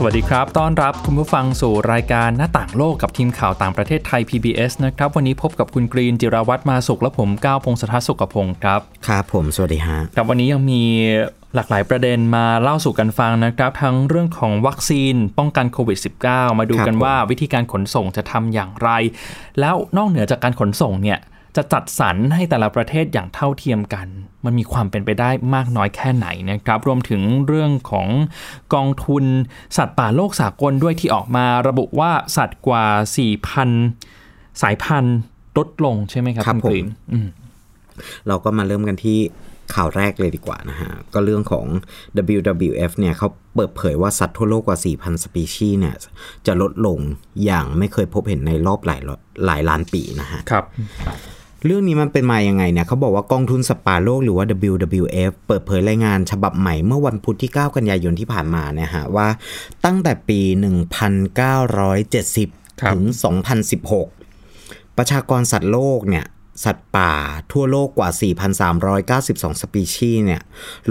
สวัสดีครับ ต้อนรับคุณผู้ฟังสู่รายการหน้าต่างโลกกับทีมข่าวต่างประเทศไทย PBS นะครับ วันนี้พบกับคุณกรีนจิราวัตรมาสุขและผมก้าวพงศธรสุขพงศ์ครับ ครับผม สวัสดีฮะครับวันนี้ยังมีหลากหลายประเด็นมาเล่าสู่กันฟังนะครับ ทั้งเรื่องของวัคซีนป้องกันโควิด -19 มาดูกันครับผมว่าวิธีการขนส่งจะทำอย่างไร แล้วนอกเหนือจากการขนส่งเนี่ย จะจัดสรรให้แต่ละประเทศอย่างเท่าเทียมกัน มันมีความเป็นไปได้มากน้อยแค่ไหนนะครับ รวมถึงเรื่องของกองทุนสัตว์ป่าโลกสากลด้วยที่ออกมาระบุว่าสัตว์กว่า 4,000 สายพันธุ์ลดลงใช่ไหมครับครับณกรีนผมอืมเราก็มาเริ่มกันที่ข่าวแรกเลยดีกว่านะฮะ ก็เรื่องของ WWF เนี่ยเขาเปิดเผยว่าสัตว์ทั่วโลกกว่า 4,000 สปีชีส์เนี่ย จะลดลงอย่างไม่เคยพบเห็นในรอบหลายร้อยหลายล้านปีนะฮะครับ เรื่องนี้มันเป็นมายังไงเนี่ยเขาบอกว่ากองทุนสัตว์ป่าโลกหรือว่า WWF เปิดเผยรายงานฉบับใหม่เมื่อวันพุธที่ 9 กันยายนที่ผ่านมาเนี่ยฮะว่าตั้งแต่ปี 1970ครับถึง 2016 ประชากรสัตว์โลกเนี่ยสัตว์ป่าทั่วโลกกว่า 4,392 สปีชีส์เนี่ย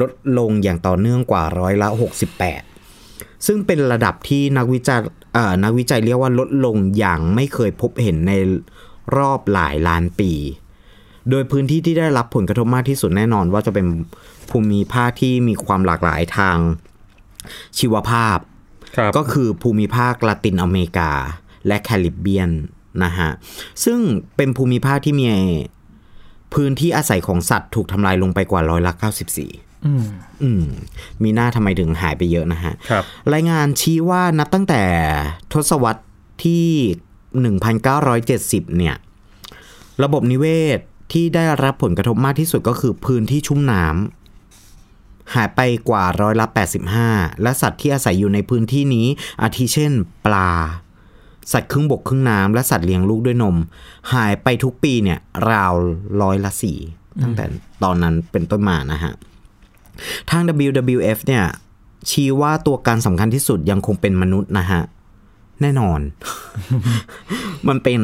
ลดลงอย่างต่อเนื่องกว่าร้อยละ 68 ซึ่งเป็นระดับที่นักวิจัยเอ่อนักวิจัยเรียกว่าลดลงอย่างไม่เคยพบเห็นใน รอบหลายล้านปี โดยพื้นที่ที่ได้รับผลกระทบมากที่สุดแน่นอนว่าจะเป็นภูมิภาคที่มีความหลากหลายทางชีวภาพครับก็คือภูมิภาคละตินอเมริกา และแคริบเบียนนะฮะ ซึ่งเป็นภูมิภาคที่มีพื้นที่อาศัยของสัตว์ถูกทำลายลงไปกว่าร้อยละ94อืมอืม มีหน้าทำไมถึงหายไปเยอะนะฮะครับรายงานชี้ว่านับตั้งแต่ทศวรรษที่ 1970 เนี่ย ระบบนิเวศที่ได้รับผลกระทบมากที่สุดก็คือพื้นที่ชุ่มน้ำหายไปกว่าร้อยละ 85 และสัตว์ที่อาศัยอยู่ในพื้นที่นี้ อาทิเช่น ปลา สัตว์ครึ่งบกครึ่งน้ำและสัตว์เลี้ยงลูกด้วยนม หายไปทุกปีเนี่ยราวร้อยละสี่ตั้งแต่ตอนนั้นเป็นต้นมานะฮะ ทาง WWF เนี่ยชี้ว่าตัวการสำคัญที่สุดยังคงเป็นมนุษย์นะฮะ แน่นอน มันเป็น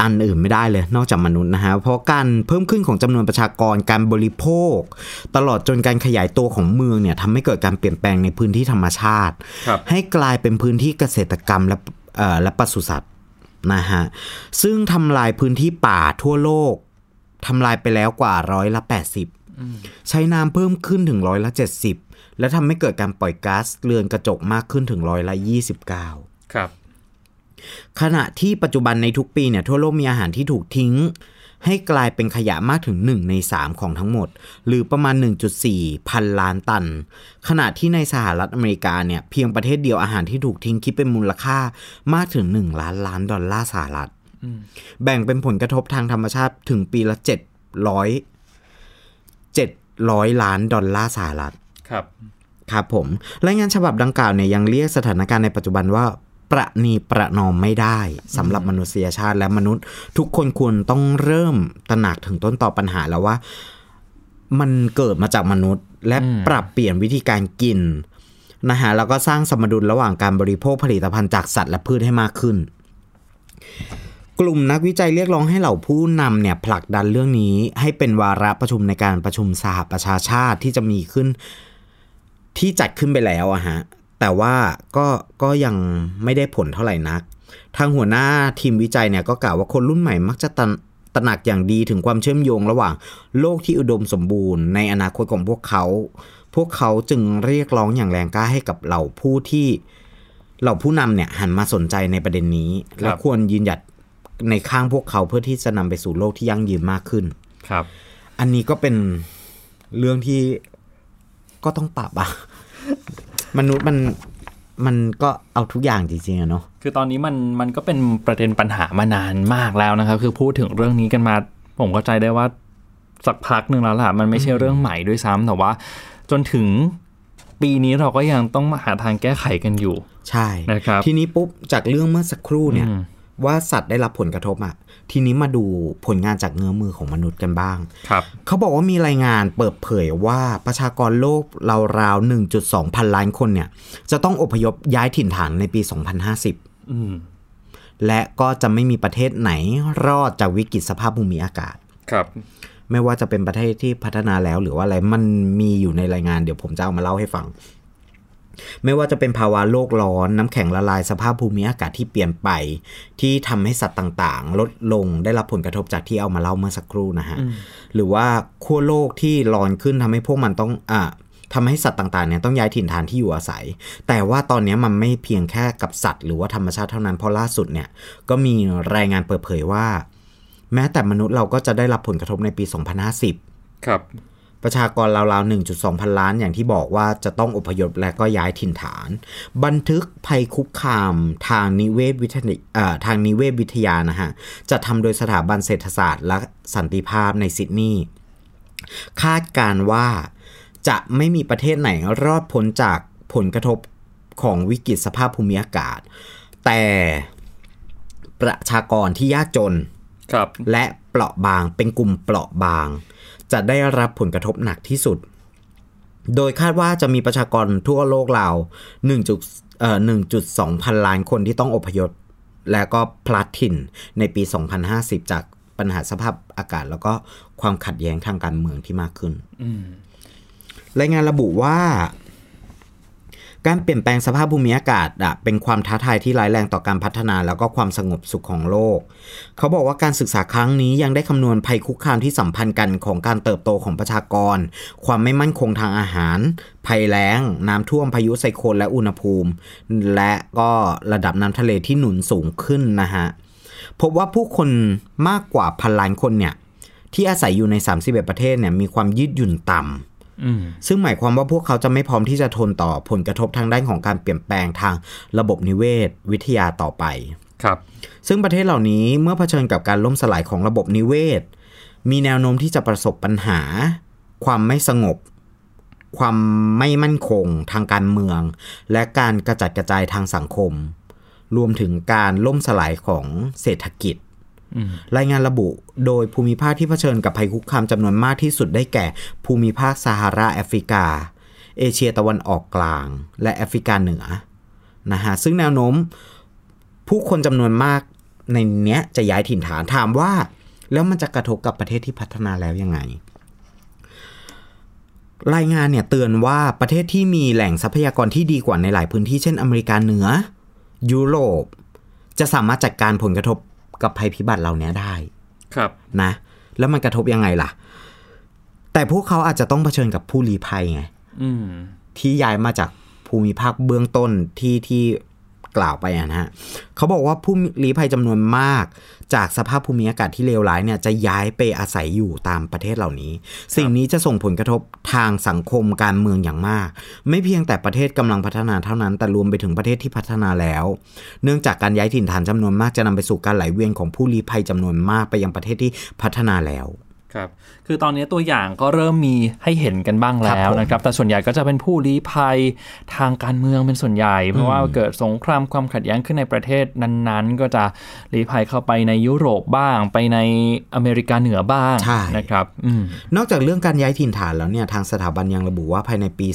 อันอื่นไม่ได้เลย นอกจากมนุษย์นะฮะ เพราะการเพิ่มขึ้นของจำนวนประชากร การบริโภค ตลอดจนการขยายตัวของเมืองเนี่ยทำให้เกิดการเปลี่ยนแปลงในพื้นที่ธรรมชาติครับให้กลายเป็นพื้นที่เกษตรกรรมและเอ่อและปศุสัตว์นะฮะ ซึ่งทำลายพื้นที่ป่าทั่วโลกทำลายไปแล้วกว่าร้อยละ80ใช้น้ำเพิ่มขึ้นถึงร้อยละ70และทำให้เกิดการปล่อยก๊าซเรือนกระจกมากขึ้นถึงร้อยละ29ครับ ขณะที่ปัจจุบันในทุกปีเนี่ยทั่วโลกมีอาหารที่ถูกทิ้ง ให้กลายเป็นขยะมากถึง 1 ใน 3 ของทั้งหมด หรือประมาณ 1.4 พันล้านตัน ขณะที่ในสหรัฐอเมริกาเนี่ยเพียงประเทศเดียวอาหารที่ถูกทิ้งคิดเป็นมูลค่ามากถึง 1 ล้านล้านดอลลาร์สหรัฐแบ่งเป็นผลกระทบทางธรรมชาติถึงปีละ 700 700 ล้านดอลลาร์สหรัฐ ครับ ครับผม รายงานฉบับดังกล่าวเนี่ยยังเรียกสถานการณ์ในปัจจุบันว่า ประนีประนอมไม่ได้สำหรับมนุษยชาติและมนุษย์ ทุกคนควรต้องเริ่มตระหนักถึงต้นต่อปัญหาแล้วว่า มันเกิดมาจากมนุษย์ และอืมปรับเปลี่ยนวิธีการกินนะฮะแล้วก็สร้างสมดุลระหว่างการบริโภคผลิตภัณฑ์จากสัตว์และพืชให้มากขึ้น กลุ่มนักวิจัยเรียกร้องให้เหล่าผู้นำเนี่ยผลักดันเรื่องนี้ ให้เป็นวาระประชุมในการประชุมสหประชาชาติที่จะมีขึ้นที่จัดขึ้นไปแล้วอะฮะ แต่ว่าก็ก็ยังไม่ได้ผลเท่าไหร่นัก ทางหัวหน้าทีมวิจัยเนี่ยก็กล่าวว่าคนรุ่นใหม่มักจะตระตระหนักอย่างดีถึงความเชื่อมโยงระหว่างโลกที่อุดมสมบูรณ์ในอนาคตของพวกเขา พวกเขาจึงเรียกร้องอย่างแรงกล้าให้กับเหล่าผู้ที่เหล่าผู้นำเนี่ยหันมาสนใจในประเด็นนี้ และควรยืนหยัดในข้างพวกเขาเพื่อที่จะนำไปสู่โลกที่ยั่งยืนมากขึ้น ครับ อันนี้ก็เป็นเรื่องที่ก็ต้องปรับอะ มนุษย์มันมันก็เอาทุกอย่างจริงๆอะเนาะคือตอนนี้มันมันก็เป็นประเด็นปัญหามานานมากแล้วนะครับ คือพูดถึงเรื่องนี้กันมา ผมเข้าใจได้ว่าสักพักหนึ่งแล้วล่ะ มันไม่ใช่เรื่องใหม่ด้วยซ้ำแต่ว่า จนถึงปีนี้เราก็ยังต้องหาทางแก้ไขกันอยู่ ใช่นะครับ ทีนี้ปุ๊บจากเรื่องเมื่อสักครู่เนี่ยอืม ว่าสัตว์ได้รับผลกระทบอะทีนี้มาดูผลงานจากเงื้อมือของมนุษย์กันบ้าง ครับ เขาบอกว่ามีรายงานเปิดเผยว่าประชากรโลกราวๆ1.2 พันล้านคนเนี่ย จะต้องอพยพย้ายถิ่นฐานในปี 2050 อืมและก็จะไม่มีประเทศไหนรอดจากวิกฤตสภาพภูมิอากาศ ครับ ไม่ว่าจะเป็นประเทศที่พัฒนาแล้วหรือว่าอะไร มันมีอยู่ในรายงานเดี๋ยวผมจะเอามาเล่าให้ฟัง ไม่ว่าจะเป็นภาวะโลกร้อน น้ำแข็งละลายสภาพภูมิอากาศที่เปลี่ยนไป ที่ทำให้สัตว์ต่างๆ ลดลงได้รับผลกระทบจากที่เอามาเล่าเมื่อสักครู่นะฮะ หรือว่าขั้วโลกที่ร้อนขึ้นทำให้พวกมันต้องอ่าทำให้สัตว์ต่างๆเนี่ยต้องย้ายถิ่นฐานที่อยู่อาศัย แต่ว่าตอนนี้มันไม่เพียงแค่กับสัตว์ หรือว่าธรรมชาติเท่านั้น เพราะล่าสุดเนี่ยก็มีรายงานเปิดเผยว่า แม้แต่มนุษย์เราก็จะได้รับผลกระทบในปี 2050 ครับ ประชากรราวๆ 1.2 พันล้าน อย่างที่บอกว่าจะต้องอพยพและก็ย้ายถิ่นฐาน บันทึกภัยคุกคามทางนิเวศวิทยาเอ่อทางนิเวศวิทยานะฮะจะทำโดยสถาบันเศรษฐศาสตร์และสันติภาพในซิดนีย์คาดการณ์ว่าจะไม่มีประเทศไหนรอดพ้นจากผลกระทบของวิกฤตสภาพภูมิอากาศ แต่ประชากรที่ยากจนครับและเปราะบางเป็นกลุ่มเปราะบาง จะได้รับผลกระทบหนักที่สุด โดยคาดว่าจะมีประชากรทั่วโลกราว1จุดเอ่อ1.2 พันล้านคนที่ต้องอพยพ และก็พลัดถิ่นในปี 2050 จากปัญหาสภาพอากาศ แล้วก็ความขัดแย้งทางการเมืองที่มากขึ้นรายงานระบุว่า การเปลี่ยนแปลงสภาพภูมิอากาศอะเป็นความท้าทายที่ร้ายแรงต่อการพัฒนาแล้วก็ความสงบสุขของโลก เขาบอกว่าการศึกษาครั้งนี้ยังได้คำนวณภัยคุกคามที่สัมพันธ์กันของการเติบโตของประชากร ความไม่มั่นคงทางอาหาร ภัยแล้ง น้ำท่วมพายุไซโคลนและอุณหภูมิ และก็ระดับน้ำทะเลที่หนุนสูงขึ้นนะฮะพบว่าผู้คนมากกว่าพันล้านคนเนี่ยที่อาศัยอยู่ใน 31 ประเทศเนี่ยมีความยืดหยุ่นต่ำ ซึ่งหมายความว่าพวกเขาจะไม่พร้อมที่จะทนต่อผลกระทบทางด้านของการเปลี่ยนแปลงทางระบบนิเวศ วิทยาต่อไป ครับ ซึ่งประเทศเหล่านี้เมื่อเผชิญกับการล่มสลายของระบบนิเวศ มีแนวโน้มที่จะประสบปัญหา ความไม่สงบ ความไม่มั่นคง ทางการเมือง และการกระจัดกระจายทางสังคม รวมถึงการล่มสลายของเศรษฐกิจอืม รายงานระบุโดยภูมิภาคที่เผชิญกับภัยคุกคามจำนวนมากที่สุดได้แก่ ภูมิภาคซาฮาราแอฟริกา เอเชียตะวันออกกลาง และแอฟริกาเหนือนะฮะซึ่งแนวโน้มผู้คนจำนวนมากในเนี้ยจะย้ายถิ่นฐานถามว่า แล้วมันจะกระทบกับประเทศที่พัฒนาแล้วยังไง รายงานเนี่ยเตือนว่าประเทศที่มีแหล่งทรัพยากรที่ดีกว่าในหลายพื้นที่เช่นอเมริกาเหนือ ยุโรป จะสามารถจัดการผลกระทบ กับภัยพิบัติเหล่านี้ได้ ครับนะ แล้วมันกระทบยังไงล่ะ แต่พวกเขาอาจจะต้องเผชิญกับผู้ลี้ภัยไงอืมที่ย้ายมาจากภูมิภาคเบื้องต้นที่ที่ กล่าวไปนะฮะเขาบอกว่าผู้ลี้ภัยจำนวนมาก จากสภาพภูมิอากาศที่เลวร้ายเนี่ยจะย้ายไปอาศัยอยู่ตามประเทศเหล่านี้ สิ่งนี้จะส่งผลกระทบทางสังคมการเมืองอย่างมาก ไม่เพียงแต่ประเทศกำลังพัฒนาเท่านั้น แต่รวมไปถึงประเทศที่พัฒนาแล้ว เนื่องจากการย้ายถิ่นฐานจำนวนมากจะนำไปสู่การไหลเวียนของผู้ลี้ภัยจำนวนมากไปยังประเทศที่พัฒนาแล้ว ครับคือตอนนี้ตัวอย่างก็เริ่มมีให้เห็นกันบ้างแล้วครับผมนะครับแต่ส่วนใหญ่ก็จะเป็นผู้ลี้ภัยทางการเมืองเป็นส่วนใหญ่ เพราะว่าเกิดสงครามความขัดแย้งขึ้นในประเทศนั้นๆ ก็จะลี้ภัยเข้าไปในยุโรปบ้าง ไปในอเมริกาเหนือบ้างใช่นะครับอืมนอกจากเรื่องการย้ายถิ่นฐานแล้วเนี่ยทางสถาบันยังระบุว่าภายในปี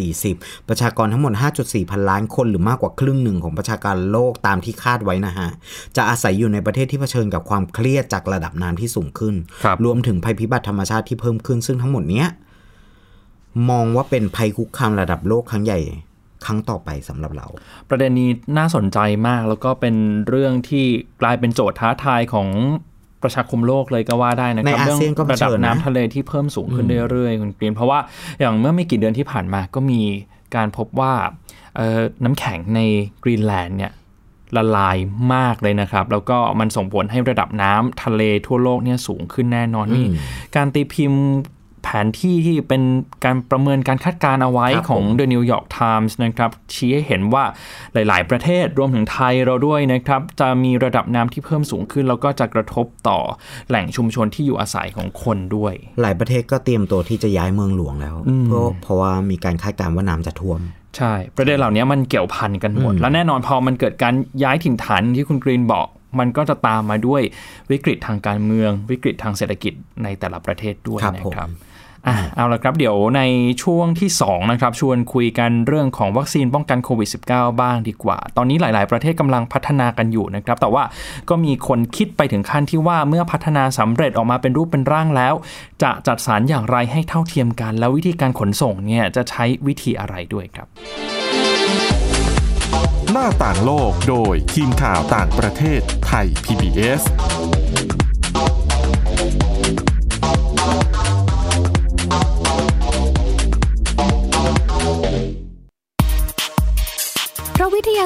2040 ประชากรทั้งหมด 5.4 พันล้านคนหรือมากกว่าครึ่งหนึ่งของประชากรโลกตามที่คาดไว้นะฮะจะอาศัยอยู่ในประเทศที่เผชิญกับความเครียดจากระดับน้ำที่สูงขึ้นครับรวมถึงภัยพิบัติธรรมชาติที่เพิ่มขึ้นซึ่งทั้งหมดเนี้ยมองว่าเป็นภัยคุกคามระดับโลกครั้งใหญ่ครั้งต่อไปสำหรับเรา ประเด็นนี้น่าสนใจมากแล้วก็เป็นเรื่องที่กลายเป็นโจทย์ท้าทายของประชาคมโลกเลยก็ว่าได้นะครับในอาเซียนก็เผระดัชิบญนะน้ำทะเลที่เพิ่มสูงขึ้นเรื่อยๆคุณกรีนเพราะว่าอย่างเมื่อไม่กี่เดือนที่ผ่านมาก็มีการพบว่าเอ่อน้ำแข็งในกรีนแลนด์เนี่ย ละลายมากเลยนะครับ แล้วก็มันส่งผลให้ระดับน้ำทะเลทั่วโลกเนี่ยสูงขึ้นแน่นอนมีการตีพิมพ์แผนที่ที่เป็นการประเมินการคาดการณ์เอาไว้ครับของผม The New York Times นะครับ ชี้ให้เห็นว่าหลาย ๆ ประเทศรวมถึงไทยเราด้วยนะครับ จะมีระดับน้ำที่เพิ่มสูงขึ้น แล้วก็จะกระทบต่อแหล่งชุมชนที่อยู่อาศัยของคนด้วย หลายประเทศก็เตรียมตัวที่จะย้ายเมืองหลวงแล้ว เพราะเพราะว่ามีการคาดการณ์ว่าน้ำจะท่วม ใช่ ประเด็นเหล่านี้มันเกี่ยวพันกันหมด และแน่นอนพอมันเกิดการย้ายถิ่นฐานที่คุณกรีนบอก มันก็จะตามมาด้วยวิกฤตทางการเมือง วิกฤตทางเศรษฐกิจในแต่ละประเทศด้วยครับนะครับผม อะเอาละครับเดี๋ยวในช่วงที่2นะครับชวนคุยกันเรื่องของวัคซีนป้องกันโควิด -19 บ้างดีกว่า ตอนนี้หลาย ๆ ประเทศกำลังพัฒนากันอยู่นะครับ แต่ว่าก็มีคนคิดไปถึงขั้นที่ว่าเมื่อพัฒนาสำเร็จออกมาเป็นรูปเป็นร่างแล้ว จะจัดสารอย่างไรให้เท่าเทียมกัน แล้ววิธีการขนส่งเนี่ยจะใช้วิธีอะไรด้วยครับ หน้าต่างโลกโดยทีมข่าวต่างประเทศไทย PBS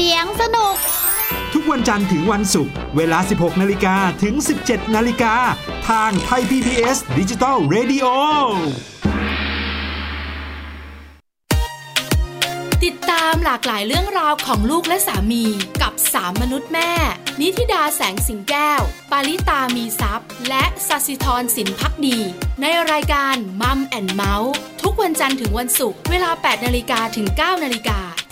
เสียงสนุก ทุกวันจันทร์ถึงวันศุกร์เวลา 16 นาฬิกาถึง 17 นาฬิกา ทางไทย PBS Digital Radio ติดตามหลากหลายเรื่องราวของลูกและสามีกับสามมนุษย์แม่ นิธิดาแสงสิงแก้ว ปาริตามีซัพ์และสัสิธรสินพักดี ในรายการมัมแอนเมาส์ทุกวันจันทร์ถึงวันศุกร์เวลา 8 นาฬิกาถึง 9 นาฬิกา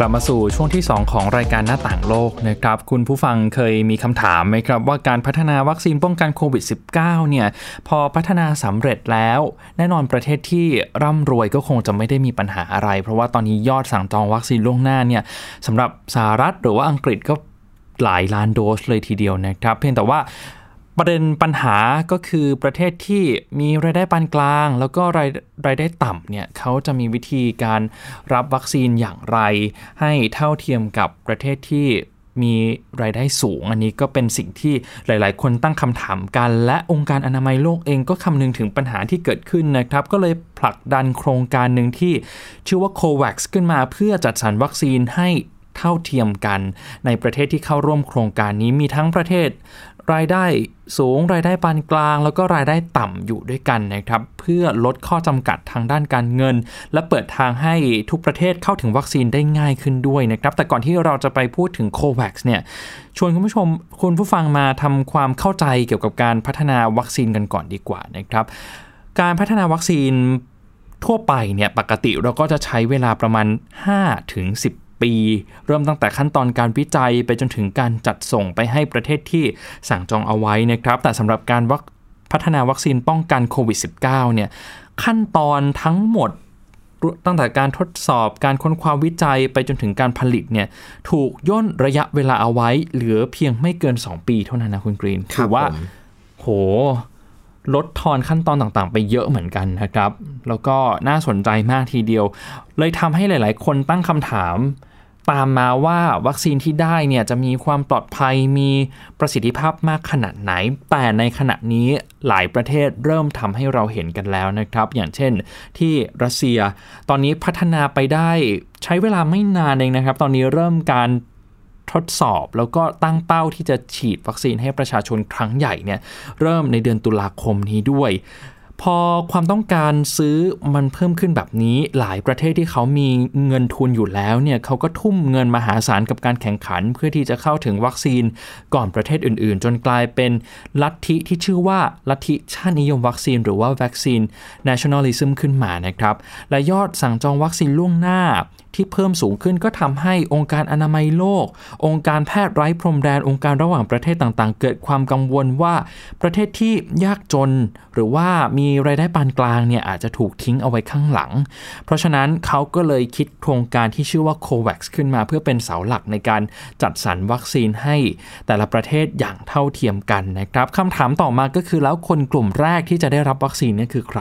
กลับมาสู่ช่วงที่ 2 ของรายการหน้าต่างโลกนะครับ คุณผู้ฟังเคยมีคำถามไหมครับ ว่าการพัฒนาวัคซีนป้องกันโควิด -19 เนี่ย พอพัฒนาสำเร็จแล้ว แน่นอนประเทศที่ร่ำรวยก็คงจะไม่ได้มีปัญหาอะไร เพราะว่าตอนนี้ยอดสั่งจองวัคซีนล่วงหน้าเนี่ยสำหรับสหรัฐหรือว่าอังกฤษก็หลายล้านโดสเลยทีเดียวนะครับ เพียงแต่ว่า ประเด็นปัญหาก็คือประเทศที่มีรายได้ปานกลาง แล้วก็รายรายได้ต่ำเนี่ยเขาจะมีวิธีการรับวัคซีนอย่างไร ให้เท่าเทียมกับประเทศที่มีรายได้สูง อันนี้ก็เป็นสิ่งที่หลาย ๆ คนตั้งคำถามกัน และองค์การอนามัยโลกเองก็คำนึงถึงปัญหาที่เกิดขึ้นนะครับ ก็เลยผลักดันโครงการหนึ่งที่ชื่อว่า COVAX ขึ้นมาเพื่อจัดสรรวัคซีนให้เท่าเทียมกัน ในประเทศที่เข้าร่วมโครงการนี้มีทั้งประเทศ รายได้สูงรายได้ปานกลาง แล้วก็รายได้ต่ำอยู่ด้วยกันนะครับ เพื่อลดข้อจำกัดทางด้านการเงิน และเปิดทางให้ทุกประเทศเข้าถึงวัคซีนได้ง่ายขึ้นด้วยนะครับ แต่ก่อนที่เราจะไปพูดถึงโควัคเนี่ยชวนคุณผู้ชมคุณผู้ฟังมาทำความเข้าใจเกี่ยวกับการพัฒนาวัคซีนกันก่อนดีกว่านะครับ การพัฒนาวัคซีนทั่วไปเนี่ยปกติเราก็จะใช้เวลาประมาณ5ถึง10 ปี เริ่มตั้งแต่ขั้นตอนการวิจัยไปจนถึงการจัดส่งไปให้ประเทศที่สั่งจองเอาไว้นะครับ แต่สำหรับการวัคพัฒนาวัคซีนป้องกันโควิด -19 เนี่ยขั้นตอนทั้งหมดตั้งแต่การทดสอบการค้นคว้าวิจัยไปจนถึงการผลิตเนี่ยถูกย่นระยะเวลาเอาไว้ เหลือเพียงไม่เกิน 2 ปีเท่านั้นนะคุณกรีนครับถืว่าผมโหลดทอนขั้นตอนต่างๆ ไปเยอะเหมือนกันนะครับ แล้วก็น่าสนใจมากทีเดียว เลยทำให้หลาย ๆ คนตั้งคำถาม ตามมาว่าวัคซีนที่ได้เนี่ยจะมีความปลอดภัยมีประสิทธิภาพมากขนาดไหน แต่ในขณะนี้หลายประเทศเริ่มทำให้เราเห็นกันแล้วนะครับ อย่างเช่นที่รัสเซีย ตอนนี้พัฒนาไปได้ใช้เวลาไม่นานเองนะครับ ตอนนี้เริ่มการทดสอบแล้วก็ตั้งเป้าที่จะฉีดวัคซีนให้ประชาชนครั้งใหญ่เนี่ยเริ่มในเดือนตุลาคมนี้ด้วย พอความต้องการซื้อมันเพิ่มขึ้นแบบนี้ หลายประเทศที่เขามีเงินทุนอยู่แล้วเนี่ยเขาก็ทุ่มเงินมหาศาลกับการแข่งขัน เพื่อที่จะเข้าถึงวัคซีนก่อนประเทศอื่นๆ จนกลายเป็นลัทธิที่ชื่อว่าลัทธิชาตินิยมวัคซีน หรือว่าวัคซีน nationalism ขึ้นมานะครับ และยอดสั่งจองวัคซีนล่วงหน้า ที่เพิ่มสูงขึ้นก็ทำให้องค์การอนามัยโลก องค์การแพทย์ไร้พรมแดนองค์การระหว่างประเทศต่างๆ เกิดความกังวลว่าประเทศที่ยากจน หรือว่ามีรายได้ปานกลางเนี่ยอาจจะถูกทิ้งเอาไว้ข้างหลัง เพราะฉะนั้นเขาก็เลยคิดโครงการที่ชื่อว่า COVAX ขึ้นมาเพื่อเป็นเสาหลักในการจัดสรรวัคซีนให้แต่ละประเทศอย่างเท่าเทียมกันนะครับคำถามต่อมาก็คือแล้วคนกลุ่มแรกที่จะได้รับวัคซีนนี่คือใคร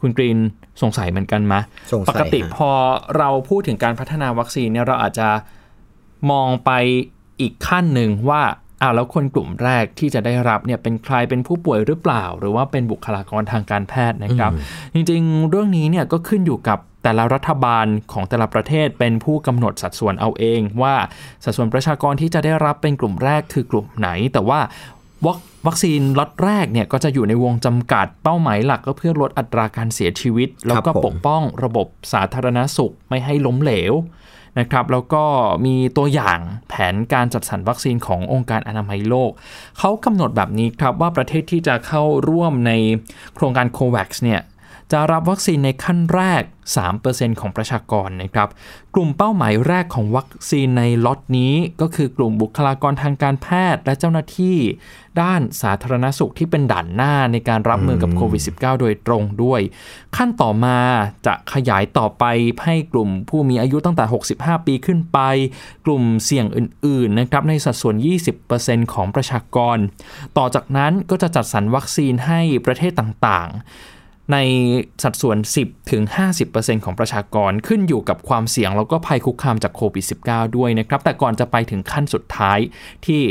คุณกรีน สงสัยเหมือนกันไหมสงสัยปกติฮะพอเราพูดถึงการพัฒนาวัคซีนเนี่ยเราอาจจะมองไปอีกขั้นหนึ่งว่าอ้าวแล้วคนกลุ่มแรกที่จะได้รับเนี่ยเป็นใครเป็นผู้ป่วยหรือเปล่า หรือว่าเป็นบุคลากรทางการแพทย์นะครับ จริงๆ เรื่องนี้เนี่ยก็ขึ้นอยู่กับแต่ละรัฐบาลของแต่ละประเทศเป็นผู้กำหนดสัดส่วนเอาเอง ว่าสัดส่วนประชากรที่จะได้รับเป็นกลุ่มแรกคือกลุ่มไหน แต่ว่า วัควัคซีนล็อตแรกเนี่ยก็จะอยู่ในวงจำกัดเป้าหมายหลักก็เพื่อลดอัตราการเสียชีวิต แล้วก็ผมปกป้องระบบสาธารณสุขไม่ให้ล้มเหลวนะครับแล้วก็มีตัวอย่างแผนการจัดสรรวัคซีนขององค์การอนามัยโลก เขากำหนดแบบนี้ครับว่าประเทศที่จะเข้าร่วมในโครงการ COVAX เนี่ย จะรับวัคซีนในขั้นแรก 3%ของประชากรนะครับ กลุ่มเป้าหมายแรกของวัคซีนในล็อตนี้ก็คือกลุ่มบุคลากรทางการแพทย์และเจ้าหน้าที่ ด้านสาธารณสุขที่เป็นด่านหน้าในการรับมือกับโควิด -19 โดยตรงด้วย ขั้นต่อมาจะขยายต่อไปให้กลุ่มผู้มีอายุตั้งแต่ 65 ปีขึ้นไป กลุ่มเสี่ยงอื่นๆนะครับในสัดส่วน 20%ของประชากร ต่อจากนั้นก็จะจัดสรรวัคซีนให้ประเทศต่างๆ ในสัดส่วน 10ถึง50%ของประชากรขึ้นอยู่กับความเสี่ยง แล้วก็ภัยคุกคามจากโควิด -19 ด้วยนะครับ แต่ก่อนจะไปถึงขั้นสุดท้ายที่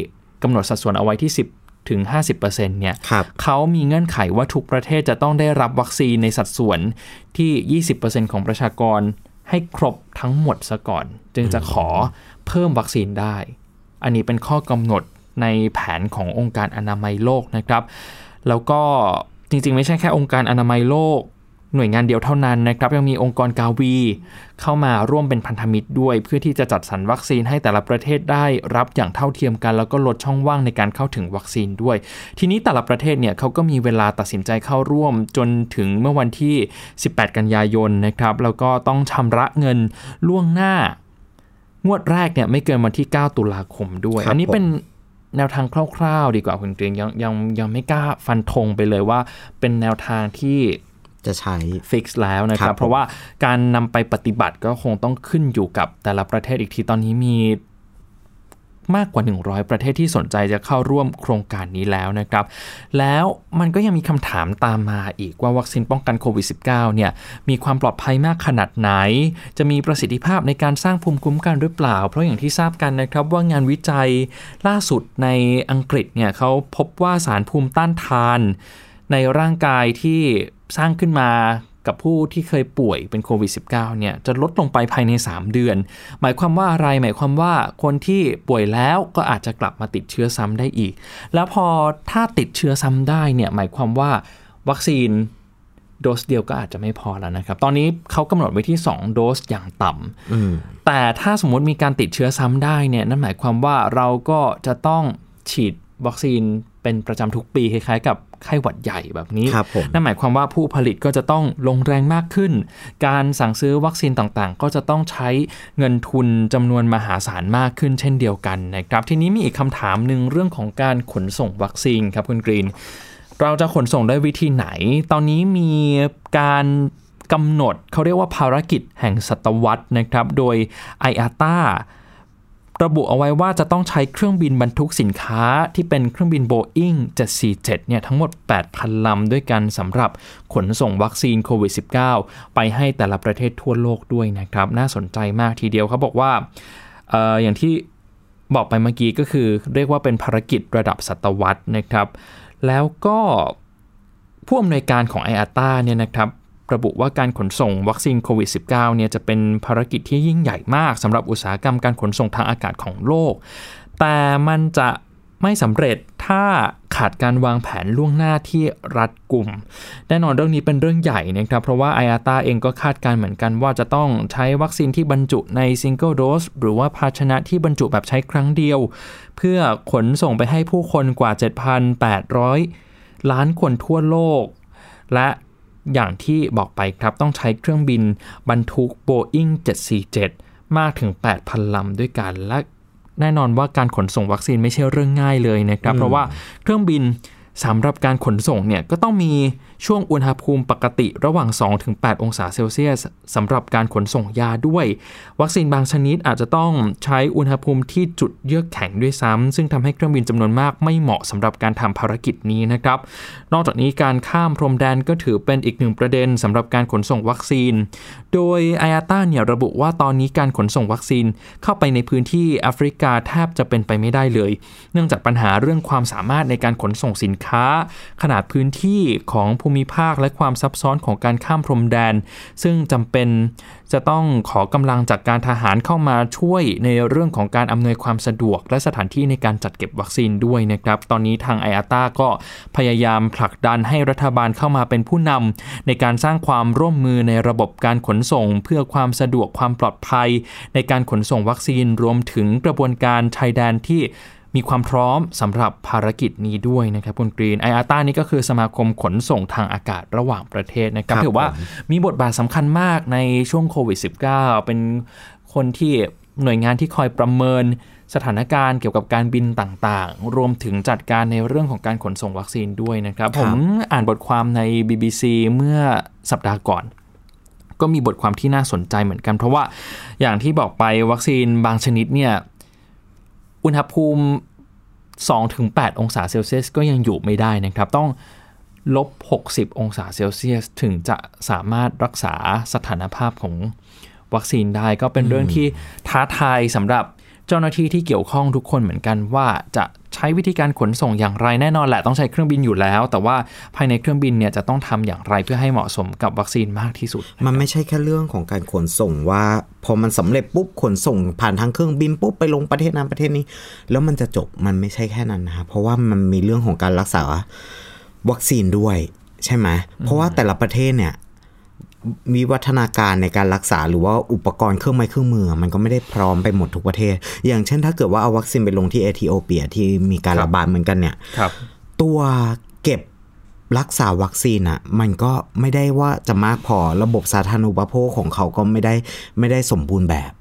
กำหนดสัดส่วนเอาไว้ที่ 10ถึง50%เนี่ยครับเขามีเงื่อนไขว่าทุกประเทศจะต้องได้รับวัคซีนในสัดส่วนที่ 20%ของประชากรให้ครบทั้งหมดซะก่อน จึงจะขอเพิ่มวัคซีนได้ อันนี้เป็นข้อกำหนดในแผนขององค์การอนามัยโลกนะครับ แล้วก็ จริงๆ ไม่ใช่แค่องค์การอนามัยโลก หน่วยงานเดียวเท่านั้นนะครับ ยังมีองค์กรกาวี เข้ามาร่วมเป็นพันธมิตรด้วย เพื่อที่จะจัดสรรวัคซีนให้แต่ละประเทศได้รับอย่างเท่าเทียมกัน แล้วก็ลดช่องว่างในการเข้าถึงวัคซีนด้วย ทีนี้แต่ละประเทศเนี่ยเขาก็มีเวลาตัดสินใจเข้าร่วมจนถึงเมื่อวันที่ 18 กันยายนนะครับแล้วก็ต้องชำระเงินล่วงหน้างวดแรกเนี่ยไม่เกินวันที่ 9 ตุลาคมด้วยครับอันนี้ผมเป็น แนวทางคร่าวๆ ดีกว่าคุณเกรียงยังยังยังไม่กล้าฟันธงไปเลยว่า เป็นแนวทางที่จะใช้ฟิกซ์แล้วนะคครัรับบเพราะว่าการนำไปปฏิบัติก็คงต้องขึ้นอยู่กับแต่ละประเทศอีกทีตอนนี้มี มากกว่า 100 ประเทศที่สนใจจะเข้าร่วมโครงการนี้แล้วนะครับ แล้วมันก็ยังมีคำถามตามมาอีกว่าวัคซีนป้องกันโควิด -19 เนี่ยมีความปลอดภัยมากขนาดไหน จะมีประสิทธิภาพในการสร้างภูมิคุ้มกันหรือเปล่า เพราะอย่างที่ทราบกันนะครับว่างานวิจัยล่าสุดในอังกฤษเนี่ยเขาพบว่าสารภูมิต้านทาน ในร่างกายที่สร้างขึ้นมา กับผู้ที่เคยป่วยเป็นโควิด -19 เนี่ยจะลดลงไปภายใน 3 เดือน หมายความว่าอะไรหมายความว่าคนที่ป่วยแล้วก็อาจจะกลับมาติดเชื้อซ้ำได้อีก แล้วพอถ้าติดเชื้อซ้ำได้เนี่ยหมายความว่าวัคซีนโดสเดียวก็อาจจะไม่พอแล้วนะครับ ตอนนี้เขากำหนดไว้ที่ 2 โดสอย่างต่ำอืมแต่ถ้าสมมติมีการติดเชื้อซ้ำได้เนี่ยนั่นหมายความว่าเราก็จะต้องฉีดวัคซีนเป็นประจำทุกปีคล้ายๆกับ ไข้หวัดใหญ่แบบนี้ครับผมนั่นหมายความว่าผู้ผลิตก็จะต้องลงแรงมากขึ้น การสั่งซื้อวัคซีนต่างๆ ก็จะต้องใช้เงินทุนจำนวนมหาศาลมากขึ้น เช่นเดียวกันนะครับ ทีนี้มีอีกคำถามหนึ่งเรื่องของการขนส่งวัคซีนครับคุณกรีน เราจะขนส่งด้วยวิธีไหน ตอนนี้มีการกำหนดเขาเรียกว่าภารกิจแห่งศตวรรษนะครับ โดย IATA ระบุเอาไว้ว่าจะต้องใช้เครื่องบินบรรทุกสินค้าที่เป็นเครื่องบิน Boeing 747 เนี่ยทั้งหมด 8,000 ลำด้วยกันสำหรับขนส่งวัคซีนโควิด -19 ไปให้แต่ละประเทศทั่วโลกด้วยนะครับ น่าสนใจมากทีเดียวเขาบอกว่าอออย่างที่บอกไปเมื่อกี้ก็คือ เรียกว่าเป็นภารกิจระดับศตวรรษนะครับ แล้วก็ผู้อำนวยการของ i a t a เนี่ยนะครับ ระบุว่าการขนส่งวัคซีนโควิด -19 เนี่ยจะเป็นภารกิจที่ยิ่งใหญ่มากสำหรับอุตสาหกรรมการขนส่งทางอากาศของโลก แต่มันจะไม่สำเร็จถ้าขาดการวางแผนล่วงหน้าที่รัดกลุ่ม แน่นอนเรื่องนี้เป็นเรื่องใหญ่นะครับ เพราะว่าไออาตาเองก็คาดการเหมือนกันว่าจะต้องใช้วัคซีนที่บรรจุในซิงเกิลโดสหรือว่าภาชนะที่บรรจุแบบใช้ครั้งเดียว เพื่อขนส่งไปให้ผู้คนกว่า 7,800 ล้านคนทั่วโลก และ อย่างที่บอกไปครับต้องใช้เครื่องบินบรรทุก Boeing 747 มากถึง 8,000 ลำด้วยกัน และแน่นอนว่าการขนส่งวัคซีนไม่ใช่เรื่องง่ายเลยนะครับ เพราะว่าเครื่องบินสำหรับการขนส่งเนี่ยก็ต้องมี ช่วงอุณหภูมิปกติระหว่าง 2-8 องศาเซลเซียสสำหรับการขนส่งยาด้วย วัคซีนบางชนิดอาจจะต้องใช้อุณหภูมิที่จุดเยือกแข็งด้วยซ้ำซึ่งทำให้เครื่องบินจำนวนมากไม่เหมาะสำหรับการทำภารกิจนี้นะครับ นอกจากนี้การข้ามพรมแดนก็ถือเป็นอีกหนึ่งประเด็นสำหรับการขนส่งวัคซีน โดยไออาต้าเนี่ยระบุว่าตอนนี้การขนส่งวัคซีนเข้าไปในพื้นที่แอฟริกาแทบจะเป็นไปไม่ได้เลย เนื่องจากปัญหาเรื่องความสามารถในการขนส่งสินค้า ขนาดพื้นที่ของภูมิภาคและความซับซ้อนของการข้ามพรมแดน ซึ่งจำเป็นจะต้องขอกำลังจากการทหารเข้ามาช่วยในเรื่องของการอำนวยความสะดวก และสถานที่ในการจัดเก็บวัคซีนด้วยนะครับ ตอนนี้ทางไออาตาก็พยายามผลักดันให้รัฐบาลเข้ามาเป็นผู้นำในการสร้างความร่วมมือในระบบการขนส่ง เพื่อความสะดวกความปลอดภัย ในการขนส่งวัคซีนรวมถึงกระบวนการชายแดนที่ มีความพร้อมสำหรับภารกิจนี้ด้วยนะครับคุณกรีนไออาต้านี่ก็คือสมาคมขนส่งทางอากาศระหว่างประเทศนะครับถือว่ามีบทบาทสำคัญมากในช่วงโควิด -19 เป็นคนที่หน่วยงานที่คอยประเมินสถานการณ์เกี่ยวกับการบินต่างๆ รวมถึงจัดการในเรื่องของการขนส่งวัคซีนด้วยนะครับผมอ่านบทความใน BBC เมื่อสัปดาห์ก่อน ก็มีบทความที่น่าสนใจเหมือนกัน เพราะว่าอย่างที่บอกไปวัคซีนบางชนิดเนี่ย อุณหภูมิ 2-8 องศาเซลเซียสก็ยังอยู่ไม่ได้นะครับ ต้องลบ 60 องศาเซลเซียส ถึงจะสามารถรักษาสถานภาพของวัคซีนได้ก็เป็นเรื่องที่ท้าทายสำหรับ เจ้าหน้าที่ที่เกี่ยวข้องทุกคนเหมือนกันว่าจะใช้วิธีการขนส่งอย่างไรแน่นอนแหละต้องใช้เครื่องบินอยู่แล้ว แต่ว่าภายในเครื่องบินเนี่ยจะต้องทำอย่างไรเพื่อให้เหมาะสมกับวัคซีนมากที่สุด มันไม่ใช่แค่เรื่องของการขนส่งว่า พอมันสำเร็จปุ๊บขนส่งผ่านทางเครื่องบินปุ๊บไปลงประเทศนั้นประเทศนี้ แล้วมันจะจบมันไม่ใช่แค่นั้นนะครับเพราะว่ามันมีเรื่องของการรักษาวัคซีนด้วยใช่ไหมเพราะว่าแต่ละประเทศเนี่ย วิวัฒนาการในการรักษาหรือว่าอุปกรณ์เครื่องไม้เครื่องมือ มันก็ไม่ได้พร้อมไปหมดทุกประเทศ อย่างเช่นถ้าเกิดว่าเอาวัคซีนไปลงที่เอธิโอเปียที่มีการระบาดเหมือนกันเนี่ยตัวเก็บรักษาวัคซีนอะ่ะมันก็ไม่ได้ว่าจะมากพอระบบสาธารณูปโภคของเขาก็ไม่ได้ไม่ได้สมบูรณ์แบบ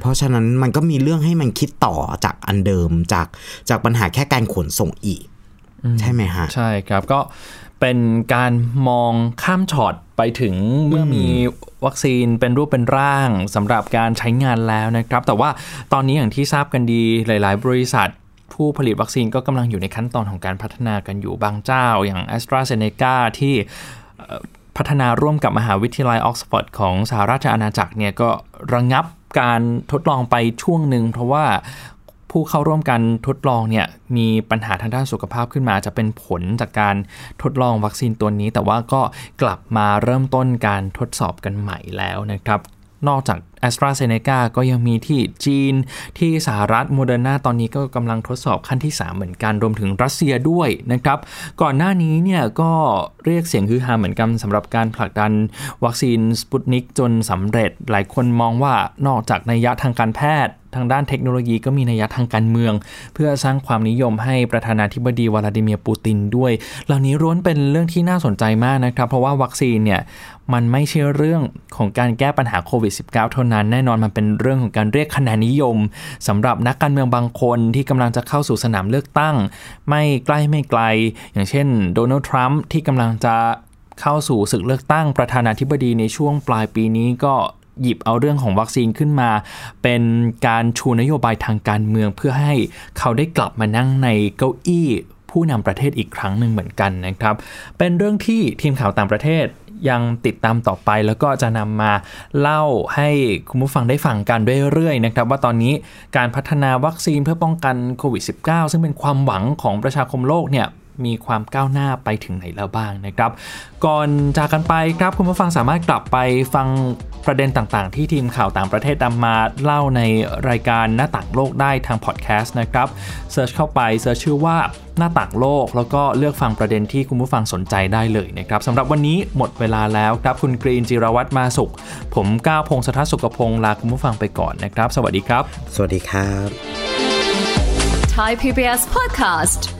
เพราะฉะนั้นมันก็มีเรื่องให้มันคิดต่อจากอันเดิมจากจากปัญหาแค่การขนส่งอีก ใช่ไหมฮะ ใช่ครับก็ เป็นการมองข้ามช็อตไปถึงเมื่อมีวัคซีนเป็นรูปเป็นร่างสำหรับการใช้งานแล้วนะครับ แต่ว่าตอนนี้อย่างที่ทราบกันดีหลาย ๆ บริษัทผู้ผลิตวัคซีนก็กำลังอยู่ในขั้นตอนของการพัฒนากันอยู่บางเจ้า อย่าง a s t r a z เซ e c a ที่พัฒนาร่วมกับมหาวิทยาลัยออกซฟอร์ดของสหราชอาณาจักรเนี่ยก็ระงงับการทดลองไปช่วงหนึ่งเพราะว่า ผู้เข้าร่วมการทดลองเนี่ยมีปัญหาทางด้านสุขภาพขึ้นมา จะเป็นผลจากการทดลองวัคซีนตัวนี้ แต่ว่าก็กลับมาเริ่มต้นการทดสอบกันใหม่แล้วนะครับนอกจาก AstraZeneca ก็ยังมีที่จีน ที่สหรัฐโมเดอร์นาตอนนี้ก็กำลังทดสอบขั้นที่ 3 เหมือนกัน รวมถึงรัสเซียด้วยนะครับ ก่อนหน้านี้เนี่ยก็เรียกเสียงฮือฮาเหมือนกันสำหรับการผลักดันวัคซีนสปุตนิกจนสำเร็จ หลายคนมองว่านอกจากนัยยะทางการแพทย์ ทางด้านเทคโนโลยีก็มีนัยทางการเมือง เพื่อสร้างความนิยมให้ประธานาธิบดีวลาดิเมียร์ปูตินด้วย เหล่านี้ล้วนเป็นเรื่องที่น่าสนใจมากนะครับ เพราะว่าวัคซีนเนี่ยมันไม่ใช่เรื่องของการแก้ปัญหาโควิด -19 เท่านั้น แน่นอนมันเป็นเรื่องของการเรียกคะแนนนิยมสำหรับนักการเมืองบางคนที่กำลังจะเข้าสู่สนามเลือกตั้ง ไม่ใกล้ไม่ไกล อย่างเช่นโดนัลด์ทรัมป์ที่กำลังจะเข้าสู่ศึกเลือกตั้งประธานาธิบดีในช่วงปลายปีนี้ก็ หยิบเอาเรื่องของวัคซีนขึ้นมา เป็นการชูนโยบายทางการเมืองเพื่อให้เขาได้กลับมานั่งในเก้าอี้ผู้นำประเทศอีกครั้งหนึ่งเหมือนกันนะครับ เป็นเรื่องที่ทีมข่าวต่างประเทศยังติดตามต่อไปแล้วก็จะนำมาเล่าให้คุณผู้ฟังได้ฟังกันเรื่อยๆนะครับ ว่าตอนนี้การพัฒนาวัคซีนเพื่อป้องกันโควิด -19 ซึ่งเป็นความหวังของประชาคมโลกเนี่ย มีความก้าวหน้าไปถึงไหนแล้วบ้างนะครับ ก่อนจากกันไปครับคุณผู้ฟังสามารถกลับไปฟังประเด็นต่างๆ ที่ทีมข่าวต่างประเทศนำมาเล่าในรายการหน้าต่างโลกได้ทางพอดแคสต์นะครับsearch เข้าไป search ชื่อว่าหน้าต่างโลก แล้วก็เลือกฟังประเด็นที่คุณผู้ฟังสนใจได้เลยนะครับสำหรับวันนี้หมดเวลาแล้วครับคุณกรีนจิรวัตรมาสุข ผมก้าวพงศธรสุขพงศ์ลาคุณผู้ฟังไปก่อนนะครับ สวัสดีครับ สวัสดีครับ Thai PBS podcast.